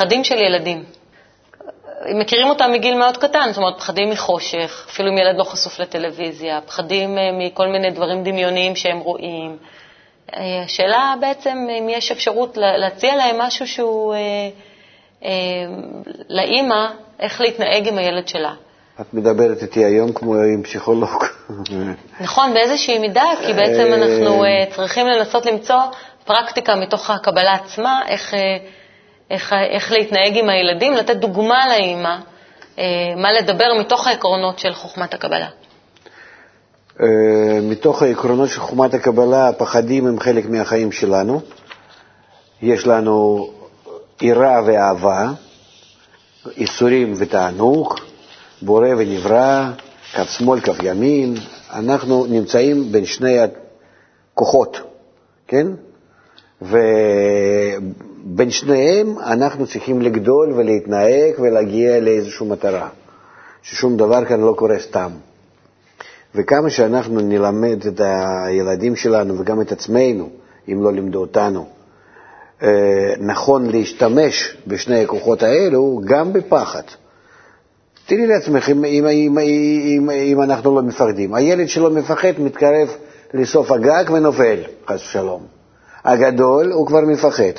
פחדים של ילדים. מכירים אותם מגיל מאוד קטן, זאת אומרת, פחדים מחושך, אפילו אם ילד לא חשוף לטלוויזיה, פחדים אה, מכל מיני דברים דמיוניים שהם רואים. אה, השאלה בעצם אם יש אפשרות להציע להם משהו שהוא, אה, אה, לאימא, איך להתנהג עם הילד שלה. את מדברת איתי היום כמו עם פסיכולוג. נכון, באיזושהי מידה, כי בעצם אנחנו אה, צריכים לנסות למצוא פרקטיקה מתוך הקבלה עצמה, איך... איך, איך להתנהג עם הילדים, לתת דוגמה לאימא, אה, מה לדבר מתוך העקרונות של חוכמת הקבלה. אה, מתוך העקרונות של חוכמת הקבלה, הפחדים הם חלק מהחיים שלנו. יש לנו יראה ואהבה, איסורים ותענוג, בורא ונברא, כף שמאל, כף ימין. אנחנו נמצאים בין שני הכוחות, כן? ובין שניהם אנחנו צריכים לגדול ולהתנהג ולהגיע לאיזושהי מטרה, ששום דבר כאן לא קורה סתם. וכמה שאנחנו נלמד את הילדים שלנו וגם את עצמנו, אם לא לימדו אותנו, אה, נכון להשתמש בשני הכוחות האלו, גם בפחד. תראי לעצמך אם, אם, אם, אם, אם אנחנו לא מפחדים. הילד שלא מפחד מתקרב לסוף הגג ונופל, חס ושלום. הגדול הוא כבר מפחד.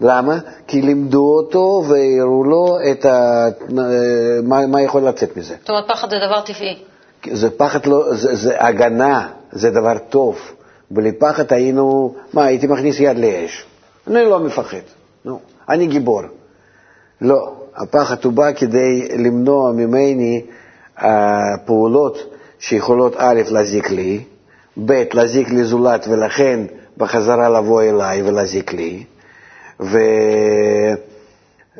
למה? כי לימדו אותו והראו לו את ה... מה, מה יכול לצאת מזה. זאת אומרת, פחד זה דבר טבעי. זה פחד לא, זה, זה הגנה, זה דבר טוב. בלי פחד היינו, מה, הייתי מכניס יד לאש. אני לא מפחד, נו, אני גיבור. לא, הפחד הוא בא כדי למנוע ממני uh, פעולות שיכולות א', להזיק לי, ב', להזיק לזולת ולכן בחזרה לבוא אליי ולהזיק לי,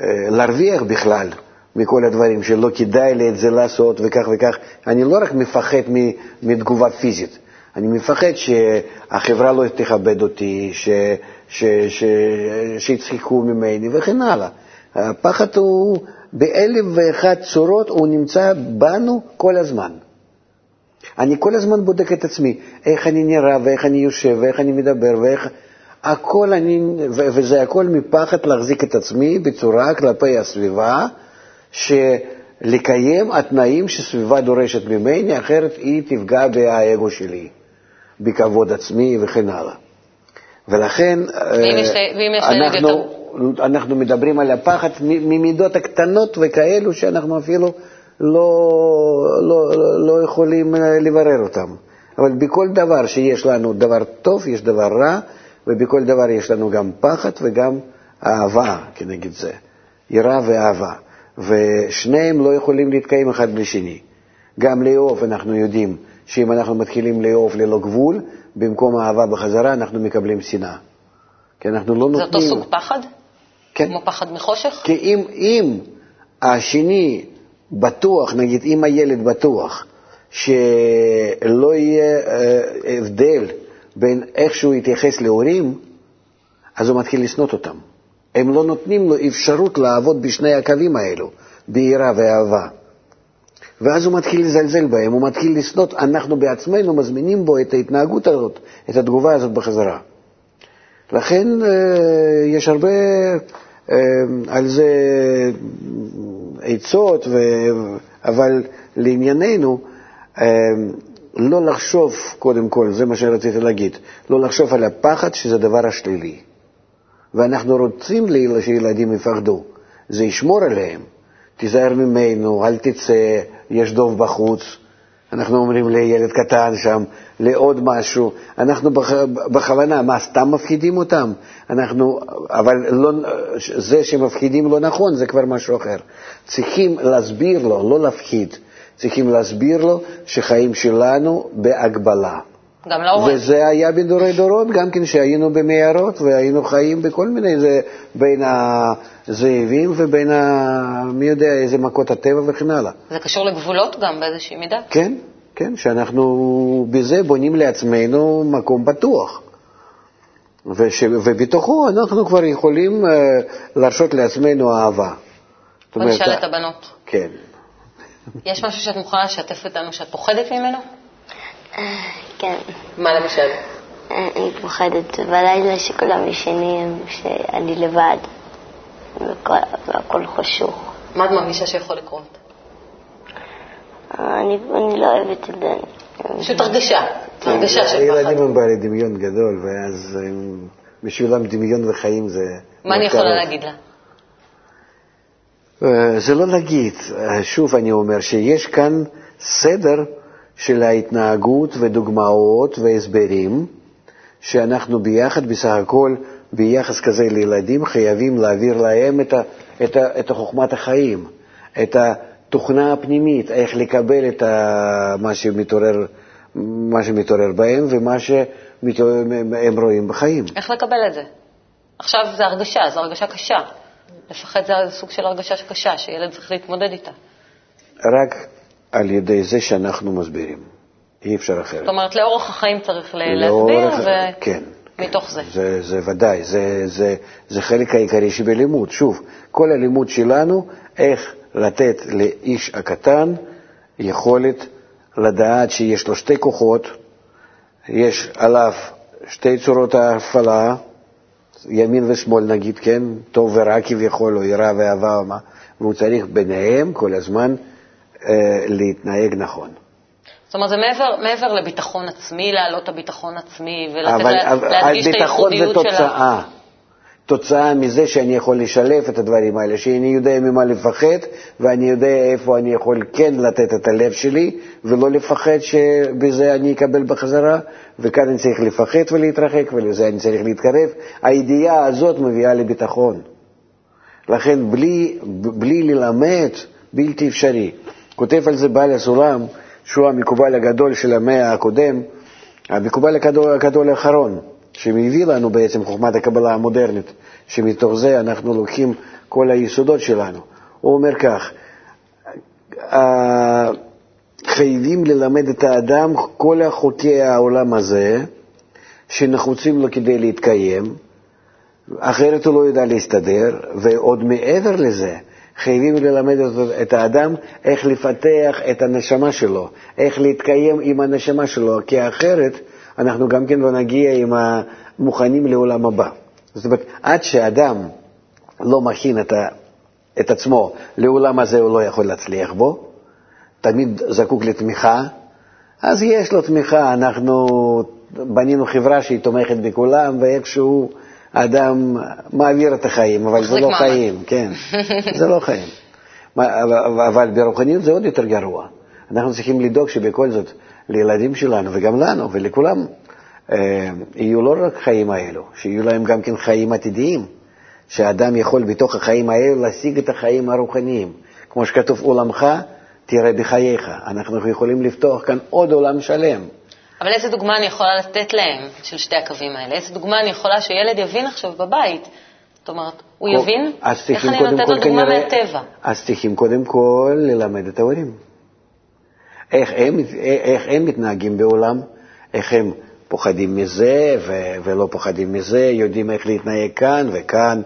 ולהרוויח בכלל מכל הדברים שלא כדאי לי את זה לעשות וכך וכך. אני לא רק מפחד מתגובה פיזית, אני מפחד שהחברה לא תכבד אותי, שיצחקו ממני וכן הלאה. הפחד הוא באלף ואחת צורות, הוא נמצא בנו כל הזמן. אני כל הזמן בודק את עצמי, איך אני נראה ואיך אני יושב ואיך אני מדבר ואיך... הכל אני, וזה הכל מפחד להחזיק את עצמי בצורה כלפי הסביבה, שלקיים התנאים שסביבה דורשת ממני, אחרת היא תפגע באגו שלי, בכבוד עצמי וכן הלאה. ולכן אנחנו, אנחנו מדברים על הפחד ממידות הקטנות וכאלו שאנחנו אפילו לא, לא, לא יכולים אה, לברר אותם. אבל בכל דבר שיש לנו דבר טוב, יש דבר רע, ובכל דבר יש לנו גם פחד וגם אהבה כנגד זה, יראה ואהבה. ושניהם לא יכולים להתקיים אחד בלי שני. גם לאהוב אנחנו יודעים שאם אנחנו מתחילים לאהוב ללא גבול, במקום אהבה בחזרה אנחנו מקבלים שנאה. כי אנחנו לא נותנים... זה אותו סוג פחד? כן. כמו פחד מחושך? כי אם, אם השני בטוח, נגיד אם הילד בטוח שלא יהיה אה, הבדל בין איך שהוא יתייחס להורים, אז הוא מתחיל לשנות אותם. הם לא נותנים לו אפשרות לעבוד בשני הקווים האלו, ביראה ואהבה. ואז הוא מתחיל לזלזל בהם, הוא מתחיל לשנות, אנחנו בעצמנו מזמינים בו את ההתנהגות הזאת, את התגובה הזאת בחזרה. לכן אה, יש הרבה על זה עצות, ו... אבל לענייננו, אה, לא לחשוב, קודם כל, זה מה שרציתי להגיד, לא לחשוב על הפחד שזה דבר השלילי. ואנחנו רוצים שילדים יפחדו, זה ישמור עליהם. תיזהר ממנו, אל תצא, יש דוב בחוץ. אנחנו אומרים לילד קטן שם, לעוד משהו. אנחנו בכוונה, מה, סתם מפחידים אותם? אנחנו, אבל לא, זה שמפחידים לא נכון, זה כבר משהו אחר. צריכים להסביר לו, לא להפחיד, צריכים להסביר לו שחיים שלנו בהגבלה. גם להורים. וזה היה בדורי דורות, גם כן שהיינו במערות והיינו חיים בכל מיני, זה בין הזאבים ובין, ה, מי יודע, איזה מכות הטבע וכן הלאה. זה קשור לגבולות גם באיזושהי מידה? כן, כן, שאנחנו בזה בונים לעצמנו מקום בטוח. וש, ובתוכו אנחנו כבר יכולים uh, להרשות לעצמנו אהבה. בוא נשאל את הבנות. כן. יש משהו שאת מוכנה לשתף אותנו שאת פוחדת ממנו? כן. מה למשל? אני פוחדת בלילה שכולם ישנים, שאני לבד. והכל חשוך. מה את מרגישה שיכול לקרות? אני, אני לא אוהבת את זה. פשוט הרגשה, הרגשה של פחד. הילדים הם בעלי דמיון גדול, ואז בשבילם דמיון וחיים זה... מה אני יכולה להגיד לה? אה, זה לא להגיד, אה, שוב אני אומר שיש כאן סדר של ההתנהגות ודוגמאות והסברים שאנחנו ביחד בסך הכל ביחס כזה לילדים חייבים להעביר להם את, ה, את, ה, את חוכמת החיים, את התוכנה הפנימית, איך לקבל את ה, מה, שמתעורר, מה שמתעורר בהם ומה שהם רואים בחיים. איך לקבל את זה? עכשיו זה הרגשה, זו הרגשה קשה. לפחד זה סוג של הרגשה קשה, שילד צריך להתמודד איתה. רק על ידי זה שאנחנו מסבירים. אי אפשר אחרת. זאת אומרת, לאורך החיים צריך להסביר, ו... כן. מתוך זה. זה, זה ודאי, זה, זה, זה חלק העיקרי שבלימוד. שוב, כל הלימוד שלנו, איך לתת לאיש הקטן יכולת לדעת שיש לו שתי כוחות, יש עליו שתי צורות ההפעלה, ימין ושמאל נגיד, כן, טוב ורע כביכול, או יראה ואהבה, והוא צריך ביניהם כל הזמן להתנהג נכון. זאת אומרת, זה מעבר, מעבר לביטחון עצמי, להעלות את הביטחון עצמי ולהדגיש את הייחודיות זה תוצאה. תוצאה מזה שאני יכול לשלב את הדברים האלה, שאני יודע ממה לפחד, ואני יודע איפה אני יכול כן לתת את הלב שלי, ולא לפחד שבזה אני אקבל בחזרה, וכאן אני צריך לפחד ולהתרחק, ולזה אני צריך להתקרב. הידיעה הזאת מביאה לביטחון. לכן בלי, בלי ללמד, בלתי אפשרי. כותב על זה בעל הסולם, שהוא המקובל הגדול של המאה הקודם, המקובל הגדול, הגדול האחרון, שמביא לנו בעצם חוכמת הקבלה המודרנית, שמתוך זה אנחנו לוקחים כל היסודות שלנו. הוא אומר כך, חייבים ללמד את האדם כל חוקי העולם הזה שנחוצים לו כדי להתקיים, אחרת הוא לא יודע להסתדר, ועוד מעבר לזה, חייבים ללמד את האדם איך לפתח את הנשמה שלו, איך להתקיים עם הנשמה שלו, כי אחרת אנחנו גם כן לא נגיע עם המוכנים לעולם הבא. זאת אומרת, עד שאדם לא מכין את, ה, את עצמו לעולם הזה, הוא לא יכול להצליח בו, תמיד זקוק לתמיכה, אז יש לו תמיכה, אנחנו בנינו חברה שהיא תומכת בכולם, ואיכשהו האדם מעביר את החיים, אבל זה לא מעמד. חיים, כן, זה לא חיים. אבל ברוחניות זה עוד יותר גרוע. אנחנו צריכים לדאוג שבכל זאת לילדים שלנו וגם לנו ולכולם אה, יהיו לא רק חיים האלו, שיהיו להם גם כן חיים עתידיים, שאדם יכול בתוך החיים האלו להשיג את החיים הרוחניים. כמו שכתוב, עולמך תראה בחייך. אנחנו יכולים לפתוח כאן עוד עולם שלם. אבל איזה דוגמה אני יכולה לתת להם של שתי הקווים האלה? איזה דוגמה אני יכולה שילד יבין עכשיו בבית? זאת אומרת, הוא כל, יבין? איך אני נותנת לו דוגמה מהטבע? אז צריכים קודם כל ללמד את ההורים. איך הם, איך הם מתנהגים בעולם, איך הם פוחדים מזה ו- ולא פוחדים מזה, יודעים איך להתנהג כאן וכאן,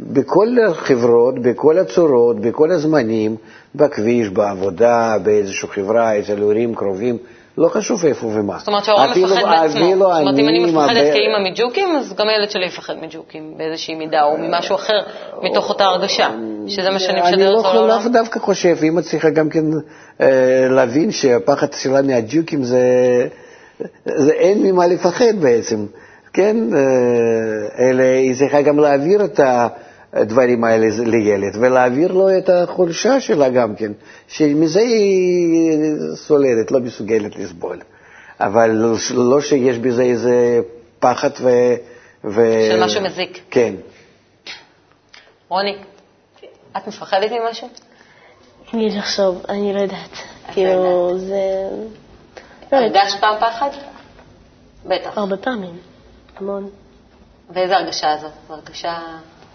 בכל החברות, בכל הצורות, בכל הזמנים, בכביש, בעבודה, באיזושהי חברה, אצל הורים קרובים. לא חשוב איפה ומה. זאת אומרת שההורה מפחד מעצמו. זאת אומרת, אם אני מפחדת כאימא מג'וקים, אז גם הילד שלי יפחד מג'וקים באיזושהי מידה, או ממשהו אחר, מתוך אותה הרגשה, שזה מה שאני משדרת לעולם. אני לא, לא דווקא חושב, אמא צריכה גם כן אה, להבין שהפחד שלה מהג'וקים זה, זה אין ממה לפחד בעצם, כן? אה, אלא היא צריכה גם להעביר את ה... הדברים האלה לילד, ולהעביר לו את החולשה שלה גם כן, שמזה היא סולדת, לא מסוגלת לסבול. אבל לא, שיש בזה איזה פחד ו... ו... של משהו מזיק. כן. רוני, את מפחדת ממשהו? אני לחשוב, אני לא יודעת. כאילו, זה... לא הרגשת פעם פחד? בטח. הרבה פעמים, המון. ואיזה הרגשה הזאת? הרגשה...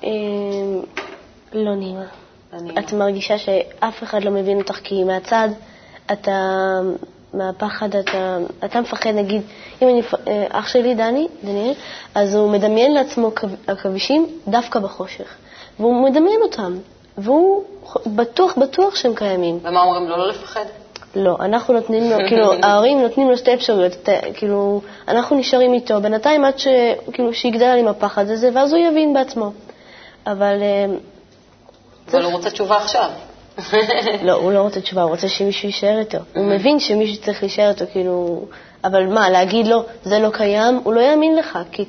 אמ, לא נעימה. את מרגישה שאף אחד לא מבין אותך, כי מהצד אתה, מהפחד אתה, אתה מפחד, נגיד, אם אני, אה, אח שלי, דני, דניאל, אז הוא מדמיין לעצמו עכבישים דווקא בחושך, והוא מדמיין אותם, והוא בטוח, בטוח שהם קיימים. ומה אומרים לו? לא לפחד? לא, אנחנו נותנים לו, כאילו, ההורים נותנים לו שתי אפשרויות, כאילו, אנחנו נשארים איתו בינתיים עד ש, כאילו, שיגדל עם הפחד הזה, ואז הוא יבין בעצמו. אבל אה, אבל הוא רוצה תשובה עכשיו. לא, הוא לא רוצה תשובה, הוא רוצה שמישהו יישאר איתו. הוא מבין שמישהו צריך להישאר איתו, כאילו... אבל מה, להגיד לו, זה לא קיים, הוא לא יאמין לך, כי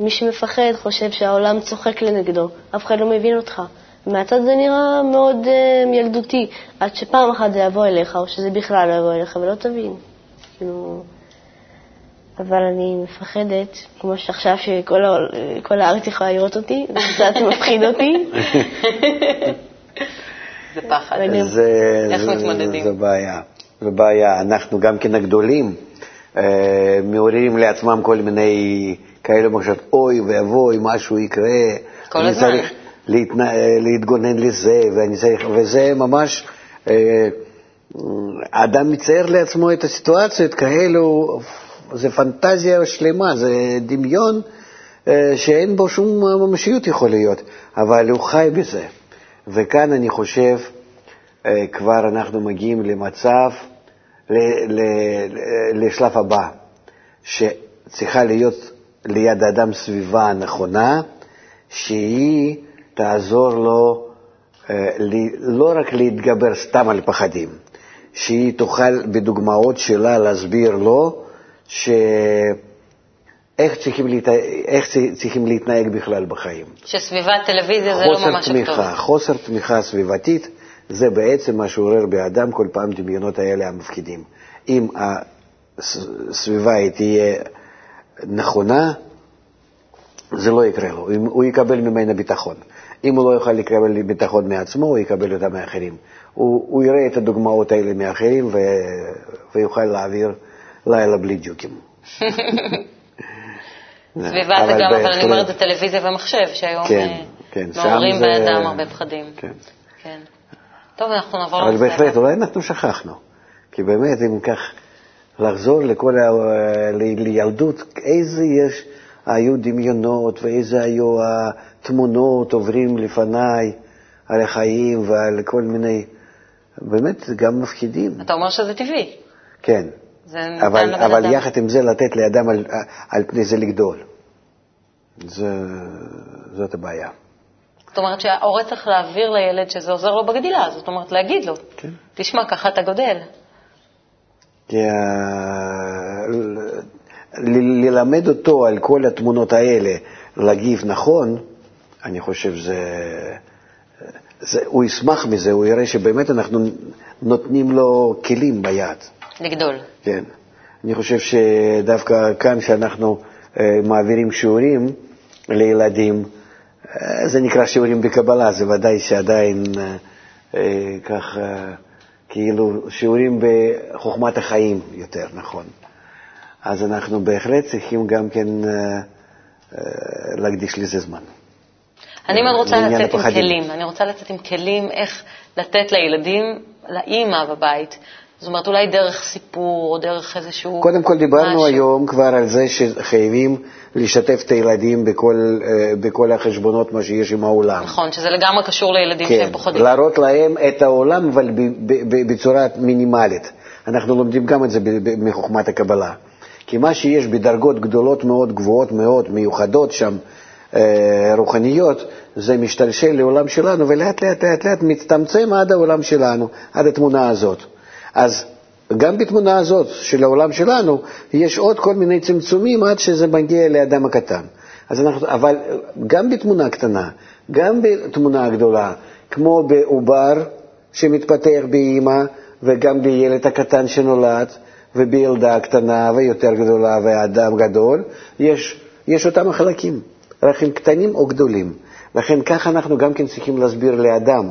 מי שמפחד חושב שהעולם צוחק לנגדו, אף אחד לא מבין אותך. מהצד זה נראה מאוד uh, ילדותי, עד שפעם אחת זה יבוא אליך, או שזה בכלל לא יבוא אליך ולא תבין. כאילו... אבל אני מפחדת, כמו שעכשיו שכל הארץ יכולה לראות אותי, זה קצת מפחיד אותי. זה פחד. זה, איך מתמודדים? זו בעיה. זו בעיה. אנחנו גם כן הגדולים אה, מעוררים לעצמם כל מיני כאלה מחשבות, אוי ואבוי, משהו יקרה. כל הזמן. אני צריך להתנה, להתגונן לזה, ואני צריך, וזה ממש, אה, האדם מצייר לעצמו את הסיטואציות כאלו, זה פנטזיה שלמה, זה דמיון אה, שאין בו שום ממשיות יכול להיות, אבל הוא חי בזה. וכאן אני חושב, אה, כבר אנחנו מגיעים למצב, לשלב הבא, שצריכה להיות ליד האדם סביבה נכונה, שהיא תעזור לו אה, לא רק להתגבר סתם על פחדים, שהיא תוכל בדוגמאות שלה להסביר לו ש... איך צריכים, להת... איך צריכים להתנהג בכלל בחיים. שסביבת טלוויזיה זה לא ממש תמיכה, טוב. חוסר תמיכה סביבתית זה בעצם מה שעורר באדם כל פעם דמיונות האלה המפחידים. אם הסביבה היא תהיה נכונה, זה לא יקרה לו, הוא יקבל ממנה ביטחון. אם הוא לא יוכל לקבל ביטחון מעצמו, הוא יקבל אותה מאחרים. הוא, הוא יראה את הדוגמאות האלה מאחרים ו, ויוכל להעביר לילה בלי ג'וקים. סביבה זה גם, אבל אני אומרת, זה טלוויזיה ומחשב, שהיום כן, אה, כן, מעוררים. באדם הרבה פחדים. כן. כן. טוב, אנחנו נעבור אבל בהחלט, אולי אנחנו שכחנו. כי באמת, אם כך, לחזור לכל ה... לילדות, איזה יש, היו דמיונות ואיזה היו התמונות עוברים לפניי על החיים ועל כל מיני, באמת, גם מפחידים. אתה אומר שזה טבעי. כן. אבל, אבל יחד עם זה לתת לאדם על, על פני זה לגדול. זה, זאת הבעיה. זאת אומרת שההורה צריך להעביר לילד שזה עוזר לו בגדילה, זאת אומרת להגיד לו, כן. תשמע, ככה אתה גודל. ללמד אותו על כל התמונות האלה, להגיב נכון, אני חושב שזה... זה, הוא ישמח מזה, הוא יראה שבאמת אנחנו נותנים לו כלים ביד. לגדול. כן. אני חושב שדווקא כאן, כשאנחנו אה, מעבירים שיעורים לילדים, אה, זה נקרא שיעורים בקבלה, זה ודאי שעדיין אה, כך, כאילו שיעורים בחוכמת החיים יותר, נכון. אז אנחנו בהחלט צריכים גם כן להקדיש לזה זמן. אני מאוד רוצה לצאת עם כלים, אני רוצה לצאת עם כלים איך לתת לילדים, לאימא בבית, זאת אומרת, אולי דרך סיפור או דרך איזשהו... קודם כל דיברנו משהו. היום כבר על זה שחייבים לשתף את הילדים בכל, אה, בכל החשבונות, מה שיש עם העולם. נכון, שזה לגמרי קשור לילדים כן, שהם פוחדים. להראות להם את העולם, אבל בצורה מינימלית. אנחנו לומדים גם את זה מחוכמת הקבלה. כי מה שיש בדרגות גדולות מאוד, גבוהות מאוד, מיוחדות שם, אה, רוחניות, זה משתלשל לעולם שלנו, ולאט לאט לאט לאט מצטמצם עד העולם שלנו, עד התמונה הזאת. אז גם בתמונה הזאת של העולם שלנו יש עוד כל מיני צמצומים עד שזה מגיע לאדם הקטן. אז אנחנו, אבל גם בתמונה קטנה, גם בתמונה גדולה, כמו בעובר שמתפתח באימא וגם בילד הקטן שנולד ובילדה הקטנה ויותר גדולה ואדם גדול, יש, יש אותם החלקים, רק הם קטנים או גדולים. לכן ככה אנחנו גם כן צריכים להסביר לאדם.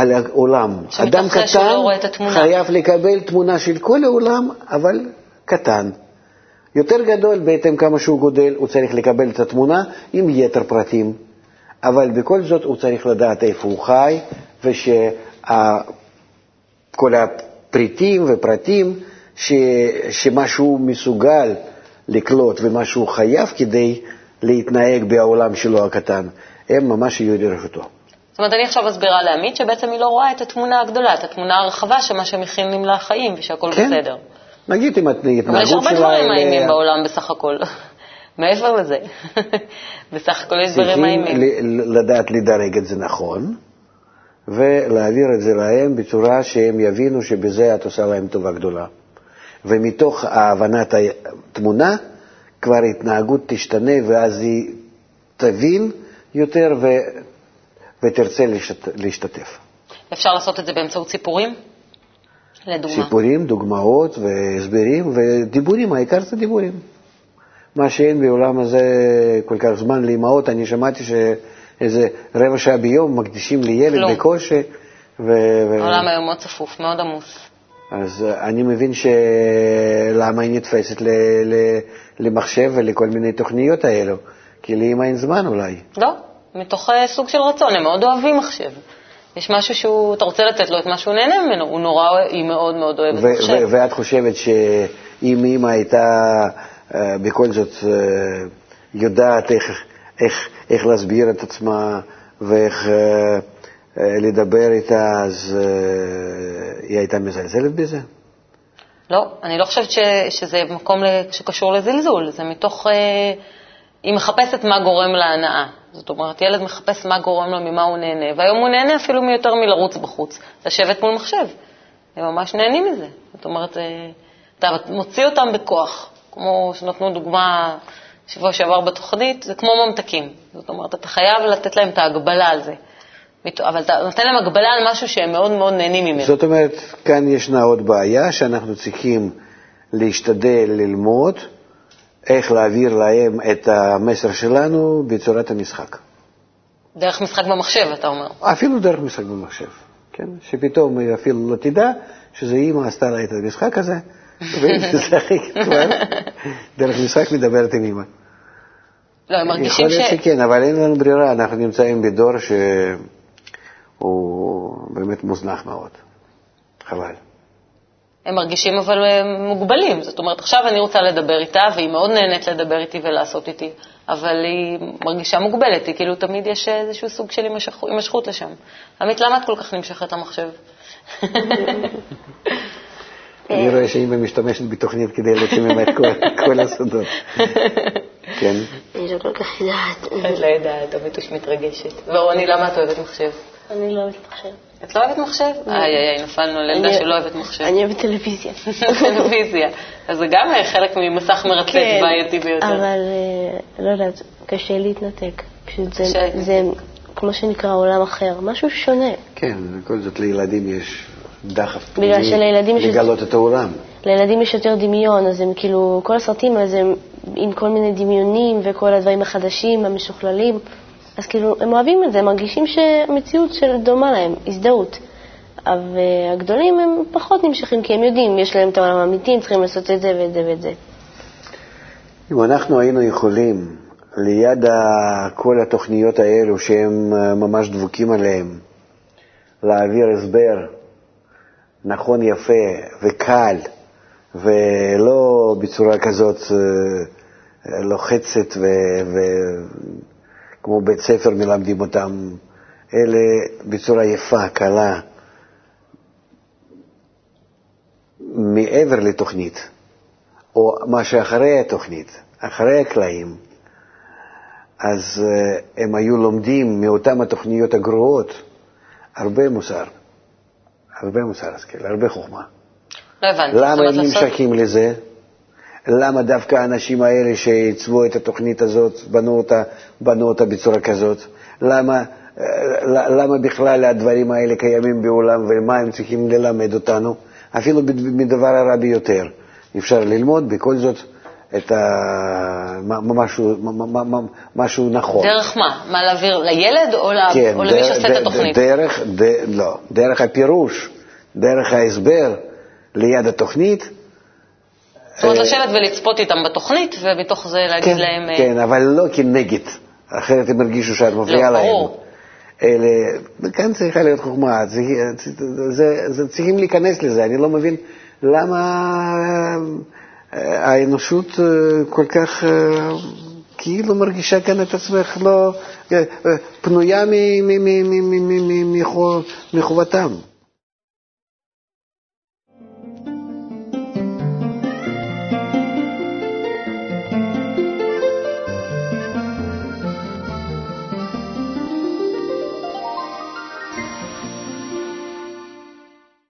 על העולם. אדם קטן חייב לקבל תמונה של כל העולם, אבל קטן. יותר גדול, בהתאם כמה שהוא גודל, הוא צריך לקבל את התמונה עם יתר פרטים. אבל בכל זאת הוא צריך לדעת איפה הוא חי, ושכל הפריטים ופרטים, ש, שמה שהוא מסוגל לקלוט ומה שהוא חייב כדי להתנהג בעולם שלו הקטן, הם ממש יהיו לרשותו. אומרת, אני עכשיו מסבירה לעמית שבעצם היא לא רואה את התמונה הגדולה, את התמונה הרחבה של מה שמכינים לה החיים ושהכול כן. בסדר. נגיד עם ההתנהגות שלה... אבל יש הרבה דברים מאיימים בעולם בסך הכל. מעבר לזה, בסך הכל יש דברים מאיימים. צריכים לדעת לדרג את זה נכון, ולהעביר את זה להם בצורה שהם יבינו שבזה את עושה להם טובה גדולה. ומתוך הבנת התמונה כבר התנהגות תשתנה ואז היא תבין יותר ו... ותרצה להשת... להשתתף. אפשר לעשות את זה באמצעות סיפורים? לדוגמה. סיפורים, דוגמאות והסברים ודיבורים, העיקר זה דיבורים. מה שאין בעולם הזה כל כך זמן לאמהות, אני שמעתי שאיזה רבע שעה ביום מקדישים לילד לא. בקושי. ו... העולם היום מאוד צפוף, מאוד עמוס. אז אני מבין שלמה היא נתפסת ל... ל... למחשב ולכל מיני תוכניות האלו, כי לאמא אין זמן אולי. לא, מתוך אה, סוג של רצון, הם מאוד אוהבים מחשב. יש משהו שהוא, אתה רוצה לתת לו את מה שהוא נהנה ממנו, הוא נורא, היא מאוד מאוד אוהבת מחשב. ואת חושבת שאם אימא הייתה אה, בכל זאת אה, יודעת איך, איך, איך להסביר את עצמה ואיך לדבר איתה, אז היא הייתה מזלזלת בזה? לא, אני לא חושבת ש, שזה מקום שקשור לזלזול, זה מתוך... היא מחפשת מה גורם להנאה. זאת אומרת, ילד מחפש מה גורם לו, ממה הוא נהנה, והיום הוא נהנה אפילו מיותר מלרוץ בחוץ, לשבת מול מחשב. הם ממש נהנים מזה. זאת אומרת, אה, אתה מוציא אותם בכוח, כמו שנתנו דוגמה שבוע שעבר בתוכנית, זה כמו ממתקים. זאת אומרת, אתה חייב לתת להם את ההגבלה על זה. אבל אתה נותן להם הגבלה על משהו שהם מאוד מאוד נהנים ממנו. זאת אומרת, כאן ישנה עוד בעיה שאנחנו צריכים להשתדל ללמוד איך להעביר להם את המסר שלנו בצורת המשחק. דרך משחק במחשב, אתה אומר. אפילו דרך משחק במחשב, כן? שפתאום היא אפילו לא תדע שזה אימא עשתה לה את המשחק הזה, והיא משחקת כבר, דרך משחק מדברת עם אימא. לא, הם מרגישים ש... יכול להיות שכן, אבל אין לנו ברירה, אנחנו נמצאים בדור שהוא באמת מוזנח מאוד. חבל. הם מרגישים אבל מוגבלים. זאת אומרת, עכשיו אני רוצה לדבר איתה, והיא מאוד נהנית לדבר איתי ולעשות איתי, אבל היא מרגישה מוגבלת, היא כאילו תמיד יש איזשהו סוג של הימשכות לשם. עמית, למה את כל כך נמשכת למחשב? אני רואה שאמא משתמשת בתוכנית כדי להוציא ממך את כל הסודות. כן. אני לא כל כך יודעת. את לא יודעת, עמית מתרגשת. ורוני, למה את אוהבת מחשב? אני לא אוהבת מחשב. את לא אוהבת מחשב? איי, איי, איי, נפלנו על ילדה שלא אוהבת מחשב. אני אוהבת טלוויזיה. טלוויזיה. אז זה גם חלק ממסך מרתק כן, בעייתי ביותר. אבל אה, לא יודעת, קשה להתנתק. פשוט זה כמו שנקרא עולם אחר, משהו שונה. כן, בכל זאת לילדים יש דחף פנימי לגלות את העולם. לילדים יש יותר דמיון, אז הם כאילו, כל הסרטים האלה הם עם כל מיני דמיונים וכל הדברים החדשים, המשוכללים. אז כאילו, הם אוהבים את זה, הם מרגישים שהמציאות של דומה להם, הזדהות. אבל הגדולים הם פחות נמשכים, כי הם יודעים, יש להם את העולם האמיתי, הם צריכים לעשות את זה ואת זה ואת זה. אם אנחנו היינו יכולים, ליד כל התוכניות האלו שהם אה, ממש דבוקים עליהן, להעביר הסבר נכון, יפה וקל, ולא בצורה כזאת אה, לוחצת ו... כמו בית ספר מלמדים אותם, אלה בצורה יפה, קלה, מעבר לתוכנית, או מה שאחרי התוכנית, אחרי הקלעים, אז uh, הם היו לומדים מאותן התוכניות הגרועות הרבה מוסר, הרבה מוסר השכל, הרבה חוכמה. לא הבנתי. למה הם נמשכים לזה? למה דווקא האנשים האלה שעיצבו את התוכנית הזאת, בנו אותה, בנו אותה בצורה כזאת? למה, אה, למה בכלל הדברים האלה קיימים בעולם ומה הם צריכים ללמד אותנו? אפילו מדבר הרע ביותר. אפשר ללמוד בכל זאת את ה... משהו, משהו נכון. דרך מה? מה להעביר לילד או, כן, או למי שעושה את התוכנית? דרך, ד, לא, דרך הפירוש, דרך ההסבר ליד התוכנית. זאת אומרת, לשבת ולצפות איתם בתוכנית, ומתוך זה להגיד כן, להם... אה, כן, אבל לא כנגד, אחרת הם הרגישו שאת מפריעה לא, להם. לא, ברור. אלה, כאן צריכה להיות חוכמה, זה, זה, זה, צריכים להיכנס לזה, אני לא מבין למה אה, האנושות אה, כל כך כאילו מרגישה כאן את עצמך לא פנויה מחובתם.